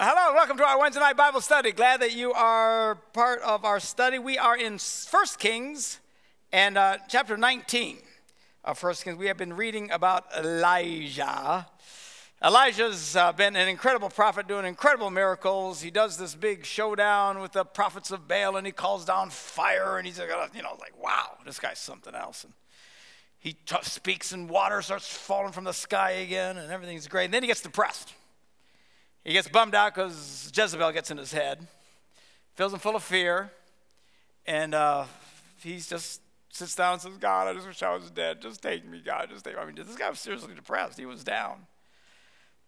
Hello, welcome to our Wednesday night Bible study. Glad that you are part of our study. We are in First Kings and uh, chapter 19 of First Kings. We have been reading about Elijah. Elijah's uh, been an incredible prophet doing incredible miracles. He does this big showdown with the prophets of Baal and he calls down fire and he's like, you know, like, wow, this guy's something else. And he t- speaks and water starts falling from the sky again and everything's great. And then he gets depressed. He gets bummed out because Jezebel gets in his head, fills him full of fear, and uh, he just sits down and says, God, I just wish I was dead. Just take me, God. Just take me. I mean, this guy was seriously depressed. He was down.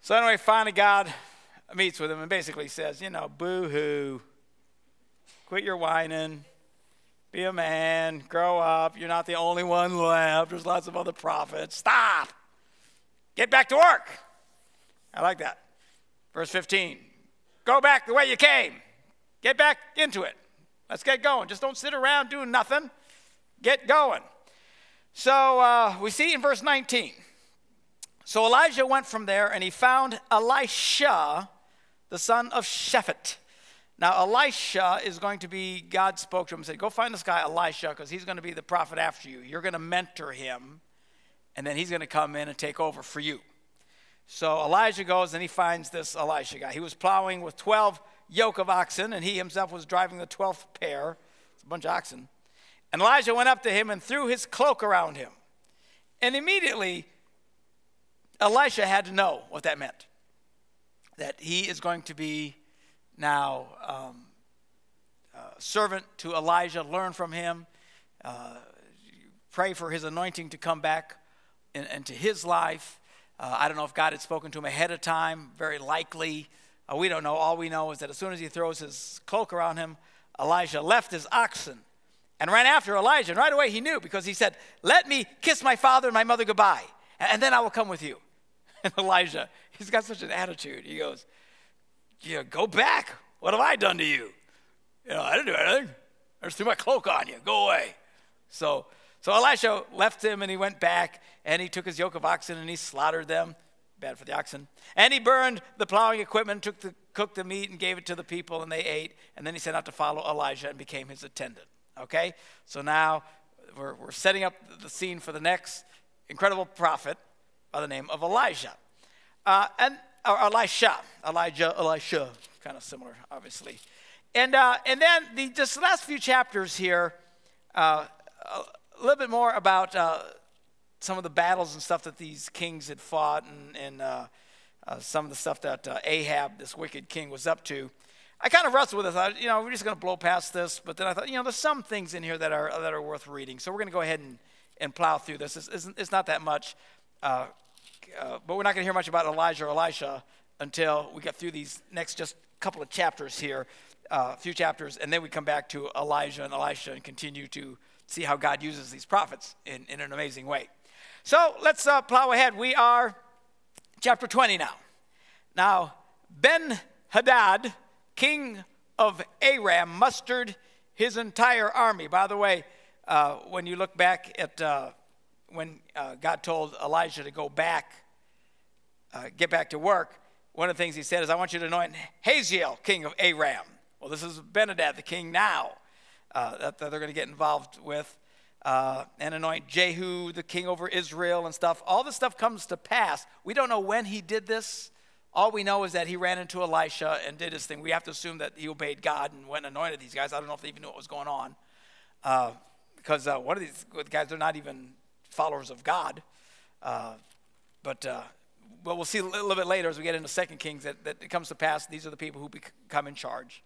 So, anyway, finally, God meets with him and basically says, You know, boo hoo. Quit your whining. Be a man. Grow up. You're not the only one left. There's lots of other prophets. Stop. Get back to work. I like that. Verse 15 Go back the way you came. Get back into it. Let's get going. Just don't sit around doing nothing. Get going. So uh, we see in verse 19. So Elijah went from there and he found Elisha, the son of Shaphat. Now, Elisha is going to be, God spoke to him and said, Go find this guy, Elisha, because he's going to be the prophet after you. You're going to mentor him, and then he's going to come in and take over for you. So Elijah goes and he finds this Elisha guy. He was plowing with 12 yoke of oxen, and he himself was driving the 12th pair. It's a bunch of oxen. And Elijah went up to him and threw his cloak around him. And immediately, Elisha had to know what that meant that he is going to be now um, servant to Elijah, learn from him, uh, pray for his anointing to come back in, into his life. Uh, I don't know if God had spoken to him ahead of time, very likely. Uh, we don't know. All we know is that as soon as he throws his cloak around him, Elijah left his oxen and ran after Elijah. And right away he knew because he said, Let me kiss my father and my mother goodbye, and then I will come with you. And Elijah, he's got such an attitude. He goes, Yeah, go back. What have I done to you? You know, I didn't do anything. I just threw my cloak on you. Go away. So so Elisha left him and he went back and he took his yoke of oxen and he slaughtered them. Bad for the oxen. And he burned the plowing equipment, took the, cooked the meat and gave it to the people and they ate. And then he set out to follow Elijah and became his attendant. Okay? So now we're, we're setting up the scene for the next incredible prophet by the name of Elijah. Uh, and or Elisha, Elijah, Elisha, kind of similar, obviously. And, uh, and then the just the last few chapters here, uh, a little bit more about uh, some of the battles and stuff that these kings had fought and, and uh, uh, some of the stuff that uh, Ahab, this wicked king, was up to. I kind of wrestled with it. I thought, you know, we're just going to blow past this. But then I thought, you know, there's some things in here that are, that are worth reading. So we're going to go ahead and, and plow through this. It's, it's not that much. Uh, uh, but we're not going to hear much about Elijah or Elisha until we get through these next just couple of chapters here, a few chapters. And then we come back to Elijah and Elisha and continue to see how God uses these prophets in, in an amazing way. So let's uh, plow ahead. We are chapter 20 now. Now, Ben Hadad, king of Aram, mustered his entire army. By the way, uh, when you look back at uh, when uh, God told Elijah to go back, uh, get back to work, one of the things he said is, I want you to anoint Hazael, king of Aram. Well, this is Benhadad, the king now uh, that, that, they're going to get involved with. Uh, and anoint Jehu, the king over Israel, and stuff. All this stuff comes to pass. We don't know when he did this. All we know is that he ran into Elisha and did his thing. We have to assume that he obeyed God and went and anointed these guys. I don't know if they even knew what was going on. Uh, because uh, one of these guys, they're not even followers of God. Uh, but uh, well, we'll see a little bit later as we get into Second Kings that, that it comes to pass. These are the people who become in charge.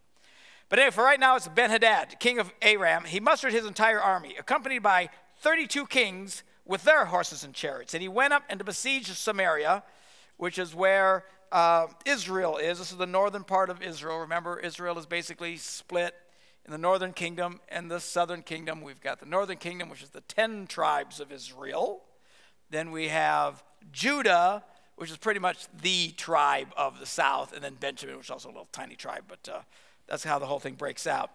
But anyway, for right now, it's Ben Hadad, king of Aram. He mustered his entire army, accompanied by 32 kings with their horses and chariots. And he went up and to besiege Samaria, which is where uh, Israel is. This is the northern part of Israel. Remember, Israel is basically split in the northern kingdom and the southern kingdom. We've got the northern kingdom, which is the 10 tribes of Israel. Then we have Judah, which is pretty much the tribe of the south, and then Benjamin, which is also a little tiny tribe, but uh, that's how the whole thing breaks out.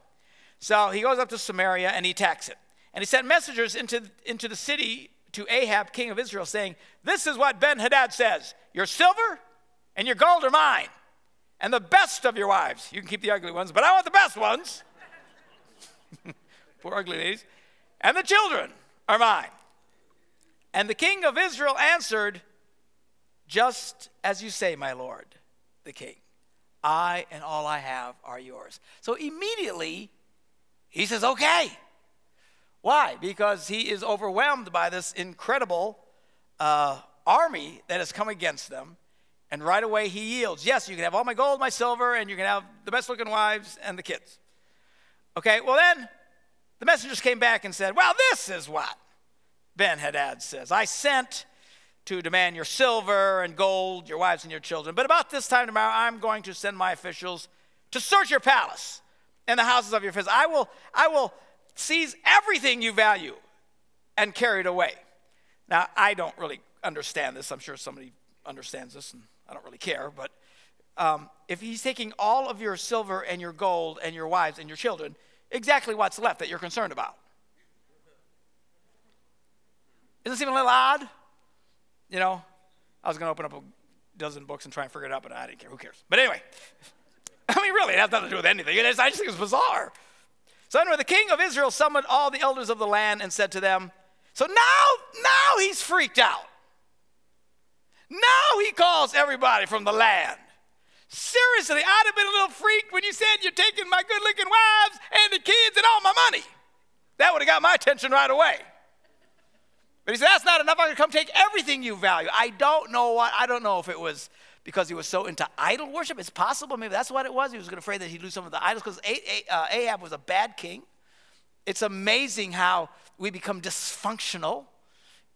So he goes up to Samaria and he attacks it. And he sent messengers into, into the city to Ahab, king of Israel, saying, This is what Ben Hadad says Your silver and your gold are mine. and the best of your wives. You can keep the ugly ones, but I want the best ones. Poor ugly ladies. And the children are mine. And the king of Israel answered, Just as you say, my lord, the king. I and all I have are yours. So immediately he says, Okay. Why? Because he is overwhelmed by this incredible uh, army that has come against them. And right away he yields. Yes, you can have all my gold, my silver, and you can have the best looking wives and the kids. Okay, well then the messengers came back and said, Well, this is what Ben Hadad says. I sent to demand your silver and gold, your wives and your children. But about this time tomorrow, I'm going to send my officials to search your palace and the houses of your officials. I will, I will seize everything you value and carry it away. Now, I don't really understand this. I'm sure somebody understands this, and I don't really care. But um, if he's taking all of your silver and your gold and your wives and your children, exactly what's left that you're concerned about? Isn't this even a little odd? You know, I was going to open up a dozen books and try and figure it out, but I didn't care. Who cares? But anyway, I mean, really, it has nothing to do with anything. I just think it's bizarre. So anyway, the king of Israel summoned all the elders of the land and said to them, so now, now he's freaked out. Now he calls everybody from the land. Seriously, I'd have been a little freaked when you said you're taking my good looking wives and the kids and all my money. That would have got my attention right away. But he said, That's not enough. I'm going to come take everything you value. I don't know what, I don't know if it was because he was so into idol worship. It's possible, maybe that's what it was. He was afraid that he'd lose some of the idols because uh, Ahab was a bad king. It's amazing how we become dysfunctional,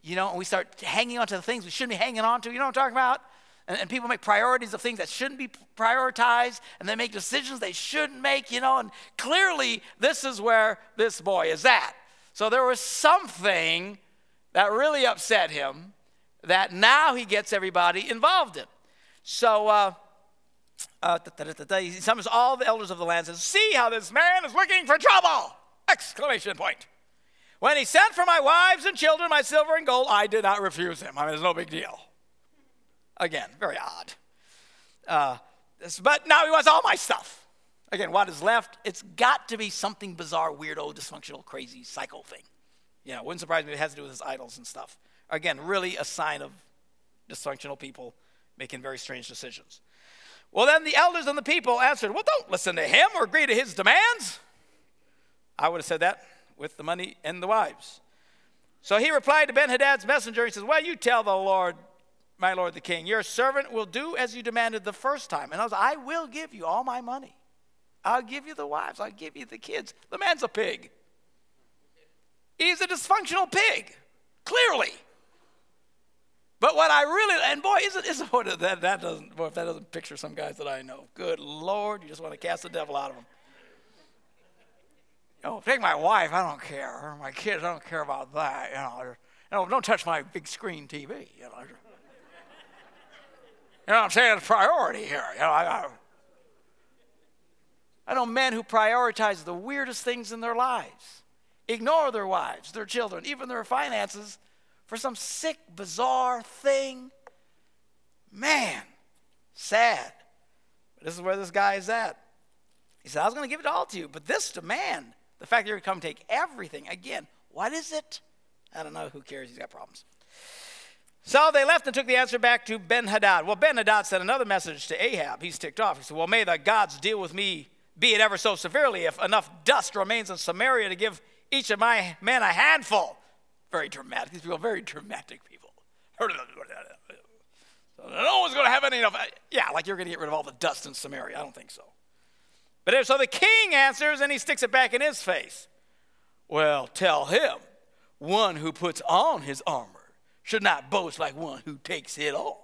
you know, and we start hanging on to the things we shouldn't be hanging on to. You know what I'm talking about? And, and, people make priorities of things that shouldn't be prioritized, and they make decisions they shouldn't make, you know, and clearly this is where this boy is at. So there was something that really upset him that now he gets everybody involved in. So uh, uh, he summons all the elders of the land and says, See how this man is looking for trouble! Exclamation point. When he sent for my wives and children, my silver and gold, I did not refuse him. I mean, it's no big deal. Again, very odd. Uh, this, but now he wants all my stuff. Again, what is left? It's got to be something bizarre, weirdo, dysfunctional, crazy, psycho thing. You know, wouldn't surprise me it has to do with his idols and stuff. Again, really a sign of dysfunctional people making very strange decisions. Well, then the elders and the people answered, Well, don't listen to him or agree to his demands. I would have said that with the money and the wives. So he replied to Ben Hadad's messenger. He says, Well, you tell the Lord, my Lord the king, your servant will do as you demanded the first time. And I was, I will give you all my money. I'll give you the wives. I'll give you the kids. The man's a pig. He's a dysfunctional pig, clearly. But what I really, and boy, isn't, isn't boy, that, that doesn't, boy, if that doesn't picture some guys that I know. Good Lord, you just want to cast the devil out of them. You oh, know, take my wife, I don't care. Or my kids, I don't care about that. You know, you know don't touch my big screen TV. You know, you know I'm saying? It's priority here. You know, I, I, I know men who prioritize the weirdest things in their lives, ignore their wives, their children, even their finances for some sick, bizarre thing. Man, sad. But this is where this guy is at. He said, I was going to give it all to you, but this demand the fact that you're going to come take everything, again, what is it? I don't know. Who cares? He's got problems. So they left and took the answer back to Ben Hadad. Well, Ben Hadad sent another message to Ahab. He's ticked off. He said, Well, may the gods deal with me, be it ever so severely, if enough dust remains in Samaria to give each of my men a handful. Very dramatic. These people very dramatic people. No one's going to have any enough. Yeah, like you're going to get rid of all the dust in Samaria. I don't think so. But so the king answers and he sticks it back in his face. Well, tell him one who puts on his armor should not boast like one who takes it off.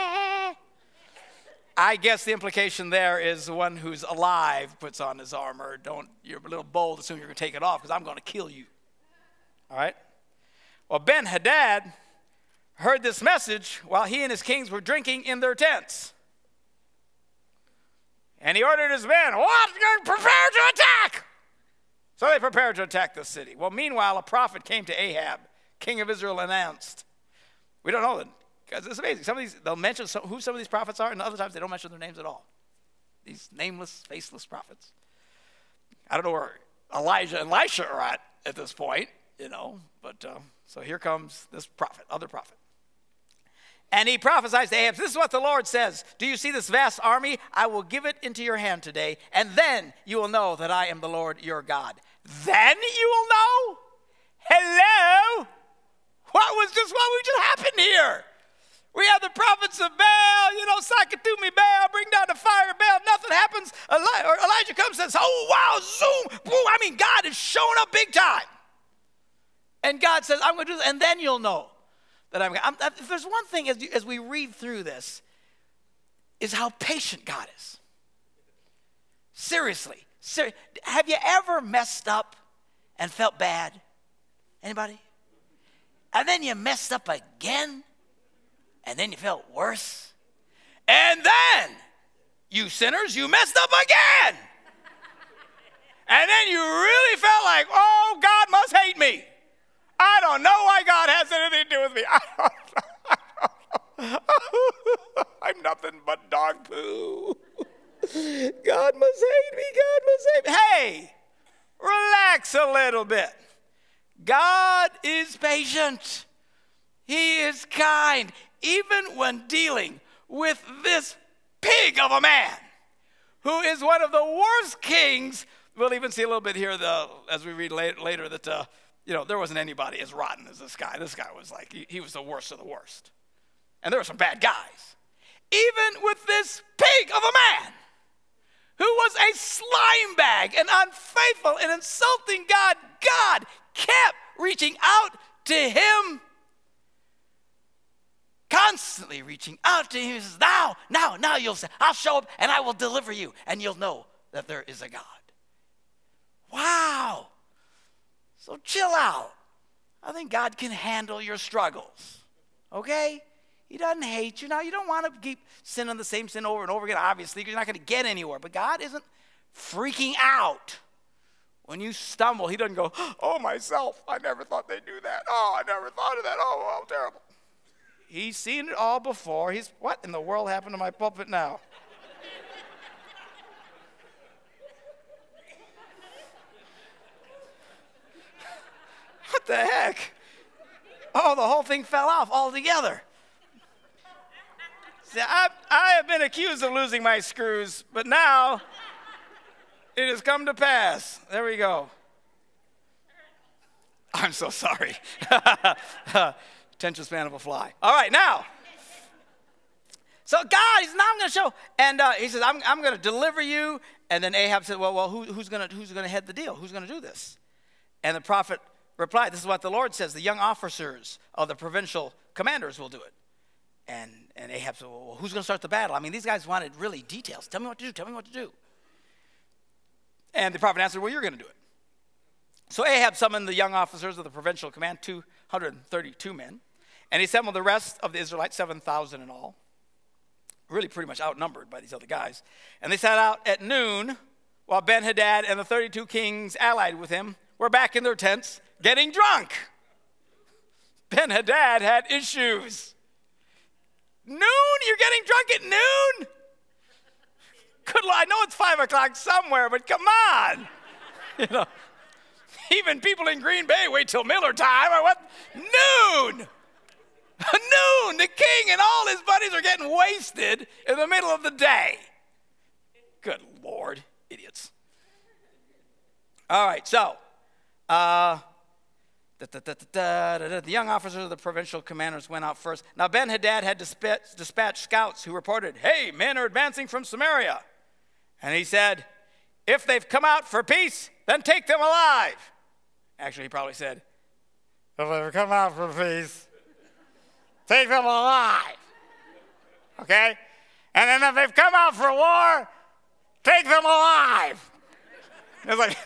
I guess the implication there is the one who's alive puts on his armor. Don't you're a little bold, assume you're going to take it off because I'm going to kill you. All right? Well, Ben Hadad heard this message while he and his kings were drinking in their tents. And he ordered his men, What? Prepare to attack! So they prepared to attack the city. Well, meanwhile, a prophet came to Ahab, king of Israel, announced. We don't know them. Because it's amazing. Some of these, they'll mention some, who some of these prophets are, and other times they don't mention their names at all. These nameless, faceless prophets. I don't know where Elijah and Elisha are at at this point, you know, but uh, so here comes this prophet, other prophet. And he prophesies to Ahab, This is what the Lord says Do you see this vast army? I will give it into your hand today, and then you will know that I am the Lord your God. Then you will know? Hello? What was just what we just happened here? We have the prophets of Baal, you know, Sakatumi Baal, bring down the fire of Baal. Nothing happens. Eli- or Elijah comes and says, Oh, wow, zoom, boom. I mean, God is showing up big time. And God says, I'm going to do this, and then you'll know that I'm, I'm if there's one thing as, as we read through this, is how patient God is. Seriously, ser- have you ever messed up and felt bad? Anybody? And then you messed up again, and then you felt worse. And then, you sinners, you messed up again. And then you really felt like, oh, God must hate me. I don't know why God has anything to do with me. I don't know. I'm nothing but dog poo. God must hate me. God must hate me. Hey, relax a little bit. God is patient. He is kind, even when dealing with this pig of a man who is one of the worst kings. We'll even see a little bit here, the, as we read later, later that uh, you know, there wasn't anybody as rotten as this guy. This guy was like, he, he was the worst of the worst. And there were some bad guys. Even with this pig of a man who was a slime bag and unfaithful and insulting God, God kept reaching out to him. Constantly reaching out to him. He says, Now, now, now you'll say, I'll show up and I will deliver you, and you'll know that there is a God. Wow. So chill out. I think God can handle your struggles. Okay? He doesn't hate you. Now, you don't want to keep sinning the same sin over and over again, obviously, because you're not going to get anywhere. But God isn't freaking out when you stumble. He doesn't go, Oh, myself, I never thought they'd do that. Oh, I never thought of that. Oh, how terrible. He's seen it all before. He's, what in the world happened to my pulpit now? What the heck? Oh, the whole thing fell off altogether. See, I, I have been accused of losing my screws, but now it has come to pass. There we go. I'm so sorry. Attention span of a fly. All right, now. So God, he's now I'm going to show, and uh, he says, I'm, I'm going to deliver you. And then Ahab said, Well, well, who, who's going to who's going to head the deal? Who's going to do this? And the prophet replied, This is what the Lord says the young officers of the provincial commanders will do it. And, and Ahab said, Well, who's going to start the battle? I mean, these guys wanted really details. Tell me what to do. Tell me what to do. And the prophet answered, Well, you're going to do it. So Ahab summoned the young officers of the provincial command, 232 men, and he assembled the rest of the Israelites, 7,000 in all, really pretty much outnumbered by these other guys. And they set out at noon while Ben Hadad and the 32 kings allied with him were back in their tents getting drunk. Ben Hadad had issues. Noon? You're getting drunk at noon? Good Lord, I know it's five o'clock somewhere, but come on. You know, even people in Green Bay wait till Miller time or what? Noon. Noon. The king and all his buddies are getting wasted in the middle of the day. Good Lord, idiots. All right, so uh, the young officers of the provincial commanders went out first. Now, Ben Hadad had dispatched scouts who reported, Hey, men are advancing from Samaria. And he said, If they've come out for peace, then take them alive. Actually, he probably said, If they've come out for peace, take them alive. Okay? And then if they've come out for war, take them alive. It's like,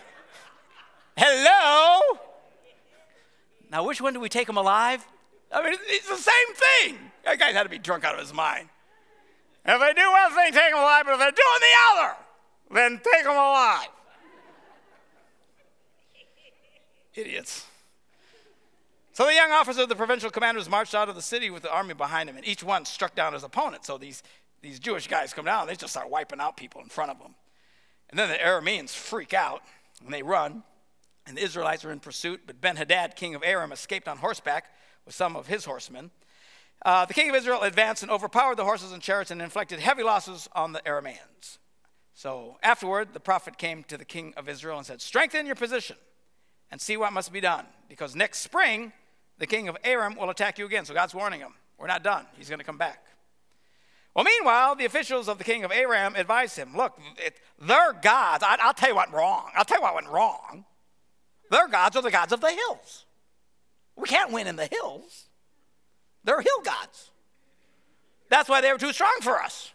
hello? Now, which one do we take them alive? I mean, it's the same thing. That guy had to be drunk out of his mind. If they do one thing, take them alive, but if they're doing the other, then take them alive. Idiots. So the young officer of the provincial commanders marched out of the city with the army behind him, and each one struck down his opponent. So these, these Jewish guys come down, they just start wiping out people in front of them. And then the Arameans freak out, and they run, and the Israelites are in pursuit. But Ben Hadad, king of Aram, escaped on horseback with some of his horsemen. Uh, the king of Israel advanced and overpowered the horses and chariots and inflicted heavy losses on the Arameans. So afterward, the prophet came to the king of Israel and said, Strengthen your position and see what must be done, because next spring the king of Aram will attack you again. So God's warning him. We're not done. He's going to come back. Well, meanwhile, the officials of the king of Aram advised him look, it, their gods, I, will tell you what went wrong. I'll tell you what went wrong. Their gods are the gods of the hills. We can't win in the hills. They're hill gods. That's why they were too strong for us.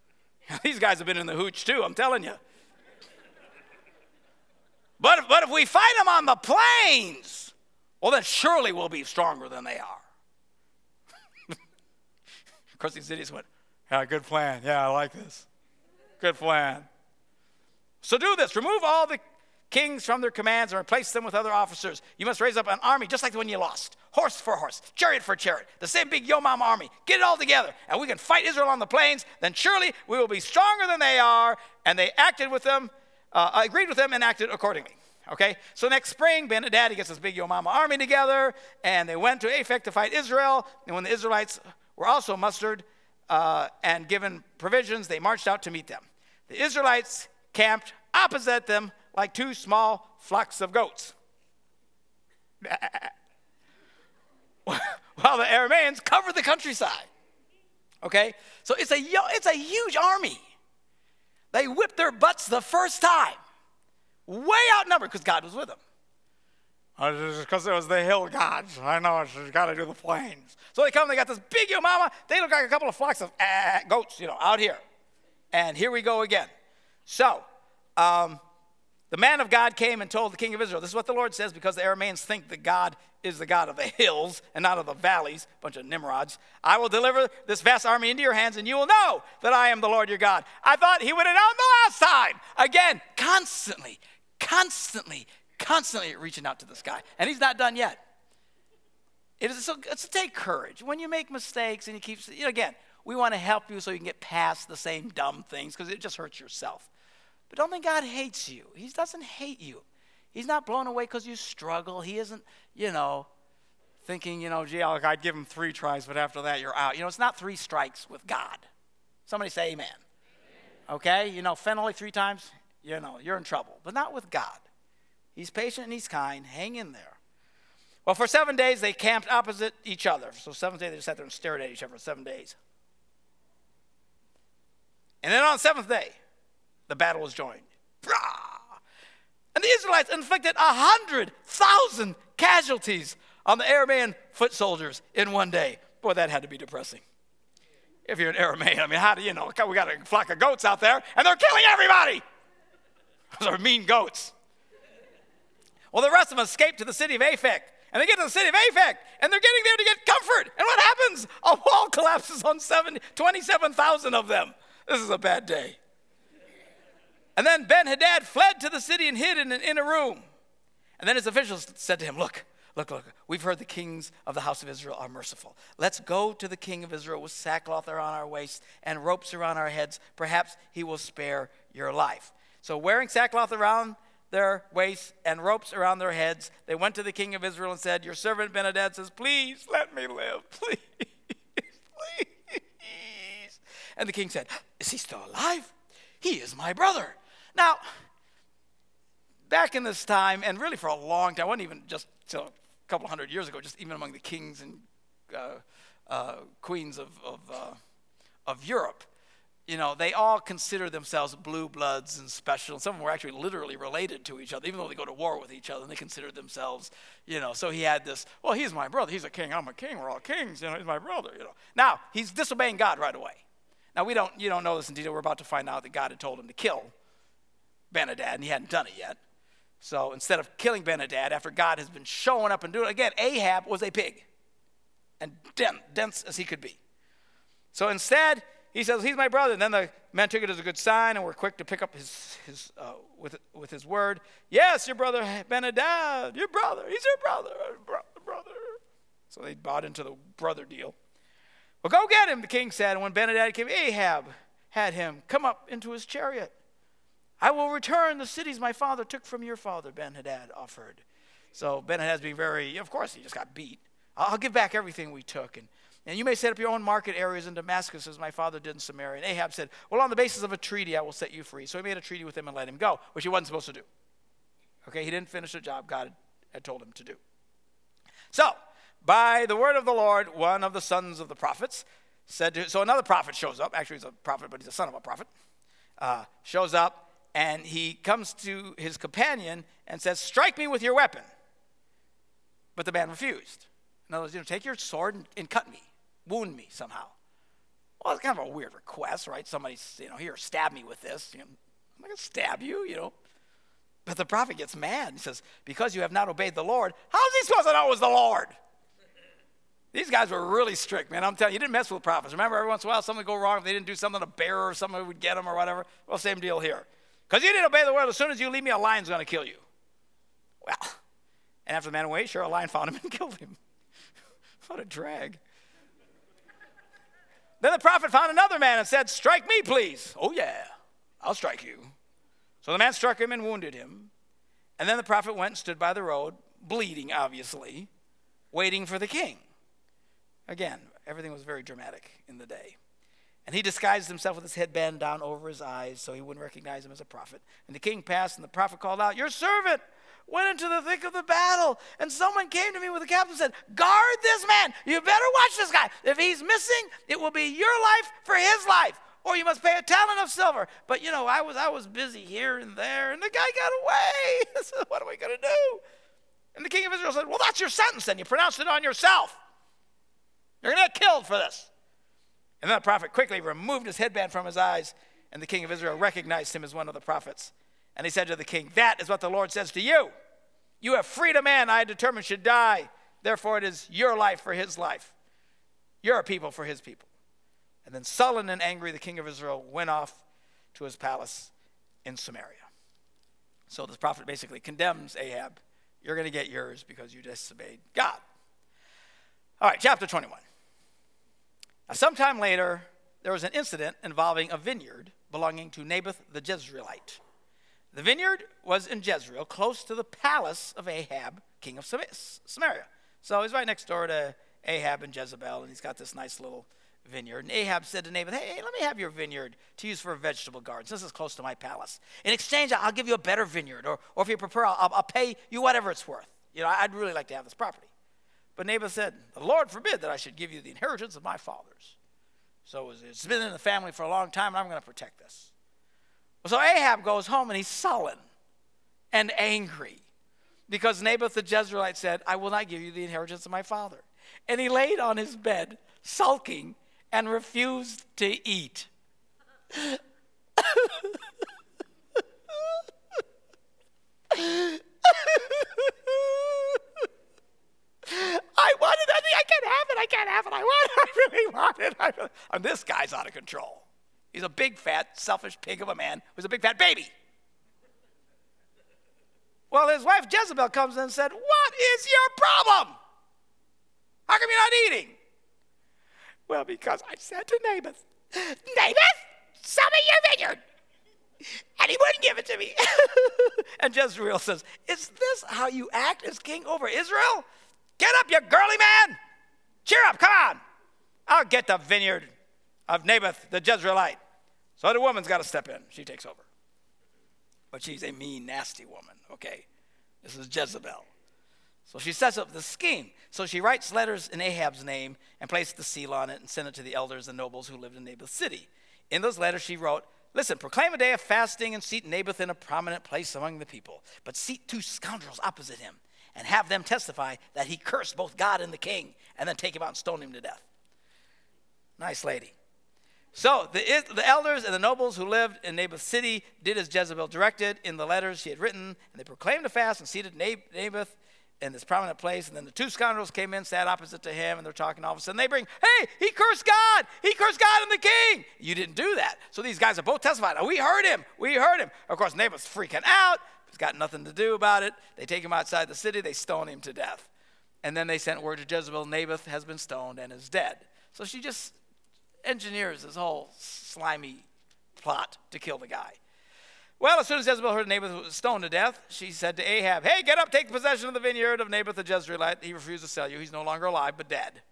These guys have been in the hooch too, I'm telling you. But but if we fight them on the plains, well, then surely we'll be stronger than they are. of course, these idiots went, Yeah, good plan. Yeah, I like this. Good plan. So do this remove all the kings from their commands and replace them with other officers. You must raise up an army just like the one you lost horse for horse, chariot for chariot, the same big Yomam army. Get it all together, and we can fight Israel on the plains. Then surely we will be stronger than they are. And they acted with them, uh, agreed with them, and acted accordingly. Okay, so next spring, Ben and Hadad gets this big Yomama army together, and they went to Aphek to fight Israel. And when the Israelites were also mustered uh, and given provisions, they marched out to meet them. The Israelites camped opposite them like two small flocks of goats. While the Arameans covered the countryside. Okay? So it's a, it's a huge army. They whipped their butts the first time, way outnumbered because God was with them. Because it was the hill gods. I know, you got to do the plains. So they come, they got this big mama. They look like a couple of flocks of uh, goats, you know, out here. And here we go again. So, um, the man of God came and told the king of Israel, This is what the Lord says, because the Arameans think that God is the God of the hills and not of the valleys, bunch of Nimrods. I will deliver this vast army into your hands, and you will know that I am the Lord your God. I thought he would have known the last time. Again, constantly, constantly, constantly reaching out to this guy. And he's not done yet. It is a, it's to take courage. When you make mistakes and you keep, you know, again, we want to help you so you can get past the same dumb things because it just hurts yourself. But don't think God hates you. He doesn't hate you. He's not blown away because you struggle. He isn't, you know, thinking, you know, gee, I'd give him three tries, but after that, you're out. You know, it's not three strikes with God. Somebody say amen. amen. Okay? You know, only three times, you know, you're in trouble, but not with God. He's patient and he's kind. Hang in there. Well, for seven days, they camped opposite each other. So, seventh day, they just sat there and stared at each other for seven days. And then on the seventh day, the battle was joined. And the Israelites inflicted a hundred thousand casualties on the Aramean foot soldiers in one day. Boy, that had to be depressing. If you're an Aramean, I mean, how do you know? We got a flock of goats out there, and they're killing everybody. Those are mean goats. Well, the rest of them escape to the city of Aphek. And they get to the city of Aphek, and they're getting there to get comfort. And what happens? A wall collapses on 27,000 of them. This is a bad day. And then Ben Hadad fled to the city and hid in an inner room. And then his officials said to him, Look, look, look, we've heard the kings of the house of Israel are merciful. Let's go to the king of Israel with sackcloth around our waists and ropes around our heads. Perhaps he will spare your life. So, wearing sackcloth around their waists and ropes around their heads, they went to the king of Israel and said, Your servant Ben Hadad says, Please let me live. Please, please. And the king said, Is he still alive? He is my brother. Now, back in this time, and really for a long time, wasn't even just till a couple hundred years ago, just even among the kings and uh, uh, queens of, of, uh, of Europe, you know, they all consider themselves blue bloods and special. Some of them were actually literally related to each other, even though they go to war with each other, and they consider themselves, you know. So he had this, well, he's my brother. He's a king. I'm a king. We're all kings. You know, he's my brother, you know. Now, he's disobeying God right away. Now, we don't, you don't know this in detail. We're about to find out that God had told him to kill Ben-Hadad, and he hadn't done it yet. So instead of killing Ben-Hadad, after God has been showing up and doing it, again, Ahab was a pig, and dense as he could be. So instead, he says, He's my brother. And then the men took it as a good sign and were quick to pick up his, his, uh, with, with his word. Yes, your brother Ben-Hadad, your brother. He's your brother, brother, brother. So they bought into the brother deal. Well, go get him, the king said. And when Ben-Hadad came, Ahab had him come up into his chariot. I will return the cities my father took from your father, Ben-Hadad offered. So Ben-Hadad's being very, of course, he just got beat. I'll give back everything we took. And and you may set up your own market areas in Damascus as my father did in Samaria. And Ahab said, Well, on the basis of a treaty, I will set you free. So he made a treaty with him and let him go, which he wasn't supposed to do. Okay, he didn't finish the job God had told him to do. So, by the word of the Lord, one of the sons of the prophets said to, so another prophet shows up. Actually, he's a prophet, but he's a son of a prophet. Uh, shows up and he comes to his companion and says, Strike me with your weapon. But the man refused. In other words, you know, take your sword and, and cut me wound me somehow. Well, it's kind of a weird request, right? Somebody's, you know, here, stab me with this. You know, I'm not going to stab you, you know. But the prophet gets mad. He says, Because you have not obeyed the Lord, how is he supposed to know it was the Lord? These guys were really strict, man. I'm telling you, you didn't mess with prophets. Remember, every once in a while, something would go wrong. If they didn't do something, a bear or something would get them or whatever. Well, same deal here. Because you didn't obey the word, as soon as you leave me, a lion's going to kill you. Well, and after the man went, sure, a lion found him and killed him. what a drag. Then the prophet found another man and said, Strike me, please. Oh, yeah, I'll strike you. So the man struck him and wounded him. And then the prophet went and stood by the road, bleeding, obviously, waiting for the king. Again, everything was very dramatic in the day. And he disguised himself with his headband down over his eyes so he wouldn't recognize him as a prophet. And the king passed, and the prophet called out, Your servant went into the thick of the battle, and someone came to me with a cap and said, Guard this man. You better watch this guy. If he's missing, it will be your life for his life, or you must pay a talent of silver. But you know, I was I was busy here and there, and the guy got away. so what are we gonna do? And the king of Israel said, Well, that's your sentence, then. You pronounced it on yourself. You're gonna get killed for this. And then the prophet quickly removed his headband from his eyes, and the king of Israel recognized him as one of the prophets. And he said to the king, That is what the Lord says to you. You have freed a man I determined should die. Therefore, it is your life for his life, your people for his people. And then, sullen and angry, the king of Israel went off to his palace in Samaria. So, this prophet basically condemns Ahab. You're going to get yours because you disobeyed God. All right, chapter 21. Now, sometime later, there was an incident involving a vineyard belonging to Naboth the Jezreelite. The vineyard was in Jezreel, close to the palace of Ahab, king of Samaria. So he's right next door to Ahab and Jezebel, and he's got this nice little vineyard. And Ahab said to Naboth, Hey, let me have your vineyard to use for a vegetable garden. This is close to my palace. In exchange, I'll give you a better vineyard, or, or if you prefer, I'll, I'll pay you whatever it's worth. You know, I'd really like to have this property. But Naboth said, The Lord forbid that I should give you the inheritance of my fathers. So it's been in the family for a long time, and I'm going to protect this. So Ahab goes home and he's sullen and angry because Naboth the Jezreelite said, I will not give you the inheritance of my father. And he laid on his bed, sulking, and refused to eat. I wanted that. I can't have it. I can't have it. I want it. I really want it. I really... And this guy's out of control. He's a big, fat, selfish pig of a man who's a big, fat baby. Well, his wife Jezebel comes in and said, What is your problem? How come you're not eating? Well, because I said to Naboth, Naboth, sell me your vineyard. And he wouldn't give it to me. and Jezreel says, Is this how you act as king over Israel? Get up, you girly man. Cheer up, come on. I'll get the vineyard of Naboth the Jezreelite. So the woman's got to step in. She takes over. But she's a mean, nasty woman, okay? This is Jezebel. So she sets up the scheme. So she writes letters in Ahab's name and places the seal on it and sends it to the elders and nobles who lived in Naboth's city. In those letters, she wrote, Listen, proclaim a day of fasting and seat Naboth in a prominent place among the people, but seat two scoundrels opposite him and have them testify that he cursed both God and the king, and then take him out and stone him to death. Nice lady. So the, the elders and the nobles who lived in Naboth's city did as Jezebel directed in the letters she had written, and they proclaimed a fast and seated Naboth in this prominent place. And then the two scoundrels came in, sat opposite to him, and they're talking. All of a sudden, they bring, hey, he cursed God. He cursed God and the king. You didn't do that. So these guys are both testifying. Oh, we heard him. We heard him. Of course, Naboth's freaking out. He's got nothing to do about it. They take him outside the city. They stone him to death. And then they sent word to Jezebel Naboth has been stoned and is dead. So she just engineers this whole slimy plot to kill the guy. Well, as soon as Jezebel heard Naboth was stoned to death, she said to Ahab, Hey, get up, take possession of the vineyard of Naboth the Jezreelite. He refused to sell you. He's no longer alive, but dead.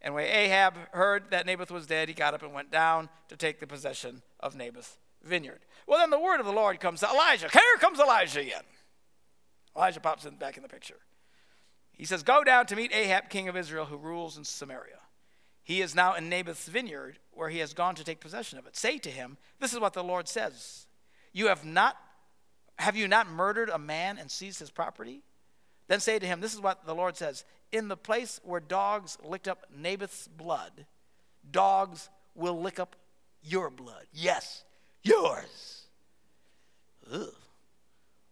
And when Ahab heard that Naboth was dead, he got up and went down to take the possession of Naboth's vineyard. Well, then the word of the Lord comes to Elijah. Here comes Elijah again. Elijah pops in back in the picture. He says, Go down to meet Ahab, king of Israel, who rules in Samaria. He is now in Naboth's vineyard, where he has gone to take possession of it. Say to him, This is what the Lord says you have not have you not murdered a man and seized his property? Then say to him, This is what the Lord says In the place where dogs licked up Naboth's blood, dogs will lick up your blood. Yes, yours. Ugh.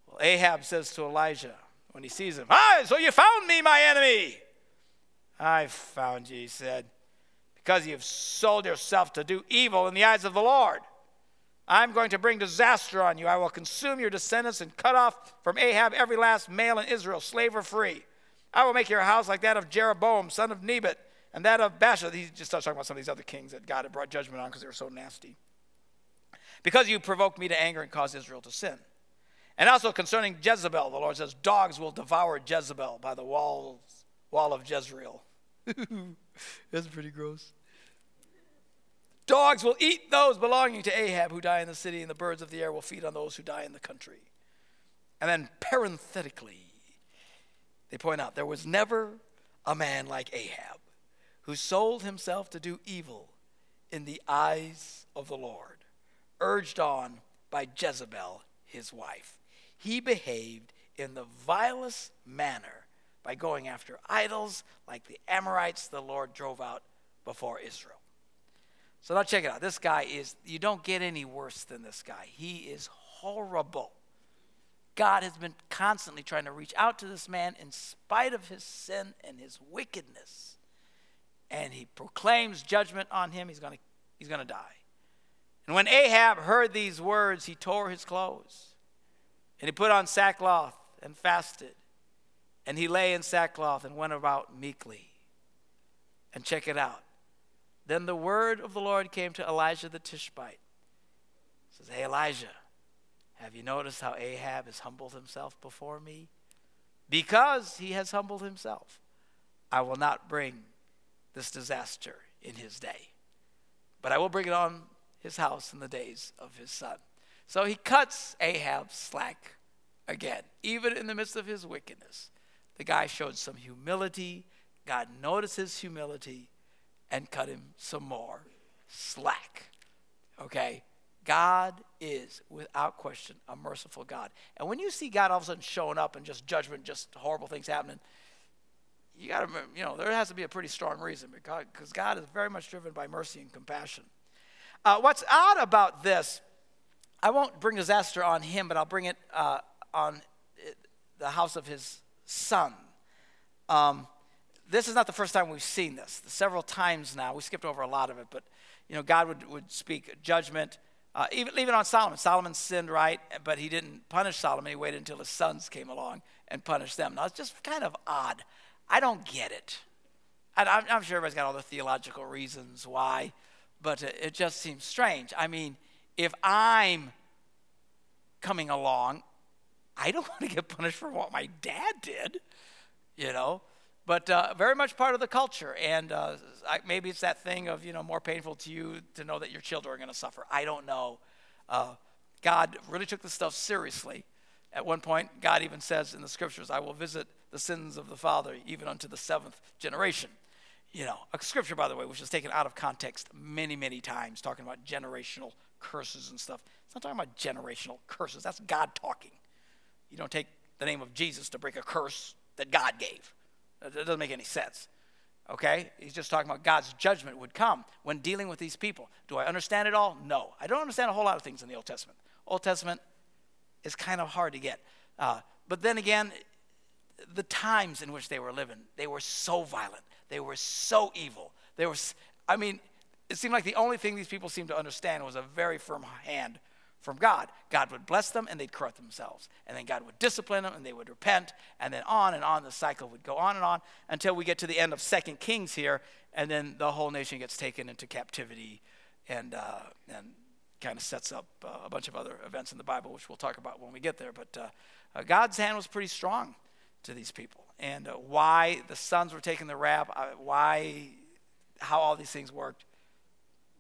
Well, Ahab says to Elijah when he sees him, Hi, so you found me, my enemy. I found you, he said, because you've sold yourself to do evil in the eyes of the Lord. I'm going to bring disaster on you. I will consume your descendants and cut off from Ahab every last male in Israel, slave or free. I will make your house like that of Jeroboam, son of Nebat, and that of Baasha. He just starts talking about some of these other kings that God had brought judgment on because they were so nasty. Because you provoked me to anger and caused Israel to sin. And also concerning Jezebel, the Lord says, Dogs will devour Jezebel by the walls, wall of Jezreel. That's pretty gross. Dogs will eat those belonging to Ahab who die in the city, and the birds of the air will feed on those who die in the country. And then, parenthetically, they point out there was never a man like Ahab who sold himself to do evil in the eyes of the Lord, urged on by Jezebel, his wife. He behaved in the vilest manner by going after idols like the Amorites the Lord drove out before Israel. So now check it out. This guy is, you don't get any worse than this guy. He is horrible. God has been constantly trying to reach out to this man in spite of his sin and his wickedness. And he proclaims judgment on him. He's going he's to die. And when Ahab heard these words, he tore his clothes and he put on sackcloth and fasted. And he lay in sackcloth and went about meekly. And check it out. Then the word of the Lord came to Elijah the Tishbite. He says, Hey, Elijah, have you noticed how Ahab has humbled himself before me? Because he has humbled himself, I will not bring this disaster in his day, but I will bring it on his house in the days of his son. So he cuts Ahab slack again, even in the midst of his wickedness. The guy showed some humility. God noticed his humility and cut him some more slack. Okay? God is, without question, a merciful God. And when you see God all of a sudden showing up and just judgment, just horrible things happening, you got to, you know, there has to be a pretty strong reason because God is very much driven by mercy and compassion. Uh, what's odd about this, I won't bring disaster on him, but I'll bring it uh, on the house of his son. Um, this is not the first time we've seen this. Several times now, we skipped over a lot of it, but you know, God would, would speak judgment, uh, even, even on Solomon. Solomon sinned, right? But he didn't punish Solomon. He waited until his sons came along and punished them. Now, it's just kind of odd. I don't get it. I, am sure everybody's got all the theological reasons why, but it, it just seems strange. I mean, if I'm coming along, I don't want to get punished for what my dad did, you know? but uh, very much part of the culture. And uh, I, maybe it's that thing of, you know, more painful to you to know that your children are going to suffer. I don't know. Uh, God really took this stuff seriously. At one point, God even says in the scriptures, I will visit the sins of the father even unto the seventh generation. You know, a scripture, by the way, which is taken out of context many, many times, talking about generational curses and stuff. It's not talking about generational curses. That's God talking. You don't take the name of Jesus to break a curse that God gave. That doesn't make any sense. Okay? He's just talking about God's judgment would come when dealing with these people. Do I understand it all? No. I don't understand a whole lot of things in the Old Testament. Old Testament is kind of hard to get. Uh, but then again, the times in which they were living, they were so violent. They were so evil. They were, I mean, it seemed like the only thing these people seemed to understand was a very firm hand from God. God would bless them and they'd corrupt themselves. And then God would discipline them and they would repent. And then on and on the cycle would go on and on until we get to the end of Second Kings here. And then the whole nation gets taken into captivity and, uh, and kind of sets up uh, a bunch of other events in the Bible, which we'll talk about when we get there. But uh, uh God's hand was pretty strong to these people. And uh, why the sons were taking the rap, uh, why, how all these things worked,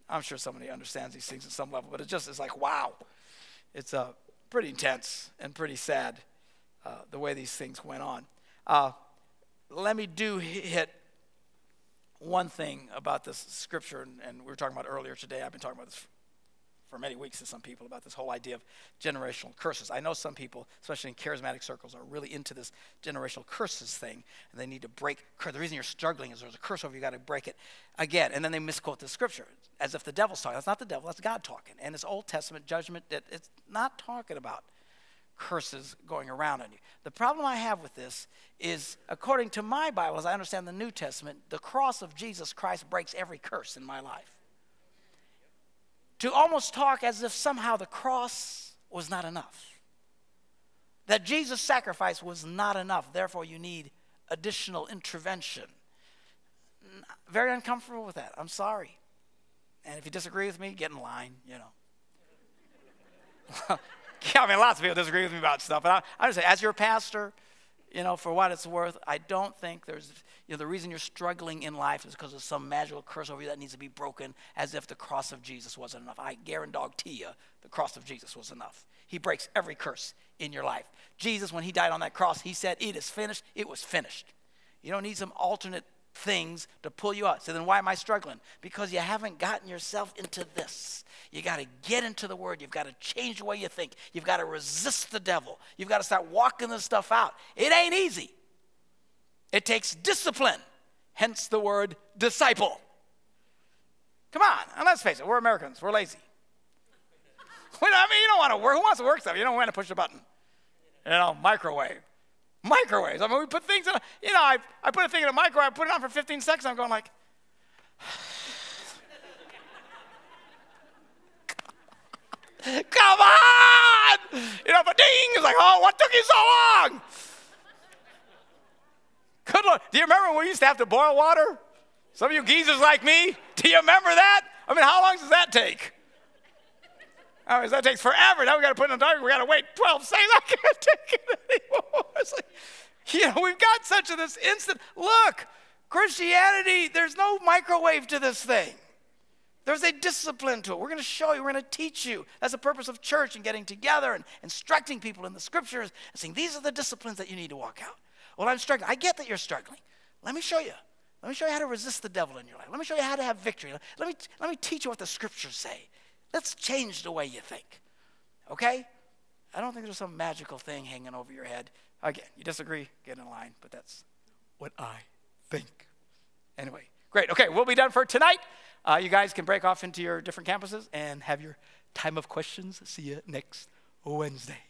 I'm sure somebody understands these things at some level, but it just is like, wow. It's uh, pretty intense and pretty sad uh, the way these things went on. Uh, let me do hit one thing about this scripture, and, and we were talking about earlier today. I've been talking about this for many weeks to some people about this whole idea of generational curses. I know some people, especially in charismatic circles, are really into this generational curses thing, and they need to break. The reason you're struggling is there's a curse over you, got to break it again. And then they misquote the scripture as if the devil's talking. That's not the devil, that's God talking. And it's Old Testament judgment that it's not talking about curses going around on you. The problem I have with this is, according to my Bible, as I understand the New Testament, the cross of Jesus Christ breaks every curse in my life to almost talk as if somehow the cross was not enough. That Jesus' sacrifice was not enough, therefore, you need additional intervention. Very uncomfortable with that. I'm sorry. And if you disagree with me, get in line, you know. I mean, lots of people disagree with me about stuff, but I, I just say, as your pastor, you know, for what it's worth, I don't think there's, you know, the reason you're struggling in life is because of some magical curse over you that needs to be broken as if the cross of Jesus wasn't enough. I guarantee you the cross of Jesus was enough. He breaks every curse in your life. Jesus, when he died on that cross, he said, It is finished. It was finished. You don't need some alternate things to pull you out. So then why am I struggling? Because you haven't gotten yourself into this. You got to get into the word. You've got to change the way you think. You've got to resist the devil. You've got to start walking this stuff out. It ain't easy. It takes discipline, hence the word disciple. Come on, and let's face it, we're Americans, we're lazy. I mean, you don't want to work. Who wants to work stuff? You don't want to push a button. You know, microwave. Microwaves. I mean, we put things in, a, you know, I, I put a thing in a microwave, I put it on for 15 seconds, I'm going like, come on! You know, but ding, it's like, oh, what took you so long? Good Lord. Do you remember when we used to have to boil water? Some of you geezers like me, do you remember that? I mean, how long does that take? I that takes forever. Now we got to put in the dark. We got to wait 12 seconds. I can't take it anymore. It's like, you know, we've got such a this instant. Look, Christianity, there's no microwave to this thing. There's a discipline to it. We're going to show you, we're going to teach you. That's the purpose of church and getting together and instructing people in the scriptures and saying, these are the disciplines that you need to walk out. Well, I'm struggling. I get that you're struggling. Let me show you. Let me show you how to resist the devil in your life. Let me show you how to have victory. Let me, let me teach you what the scriptures say. Let's change the way you think. Okay? I don't think there's some magical thing hanging over your head. Again, you disagree, get in line, but that's what I think. Anyway, great. Okay, we'll be done for tonight. Uh, you guys can break off into your different campuses and have your time of questions. See you next Wednesday.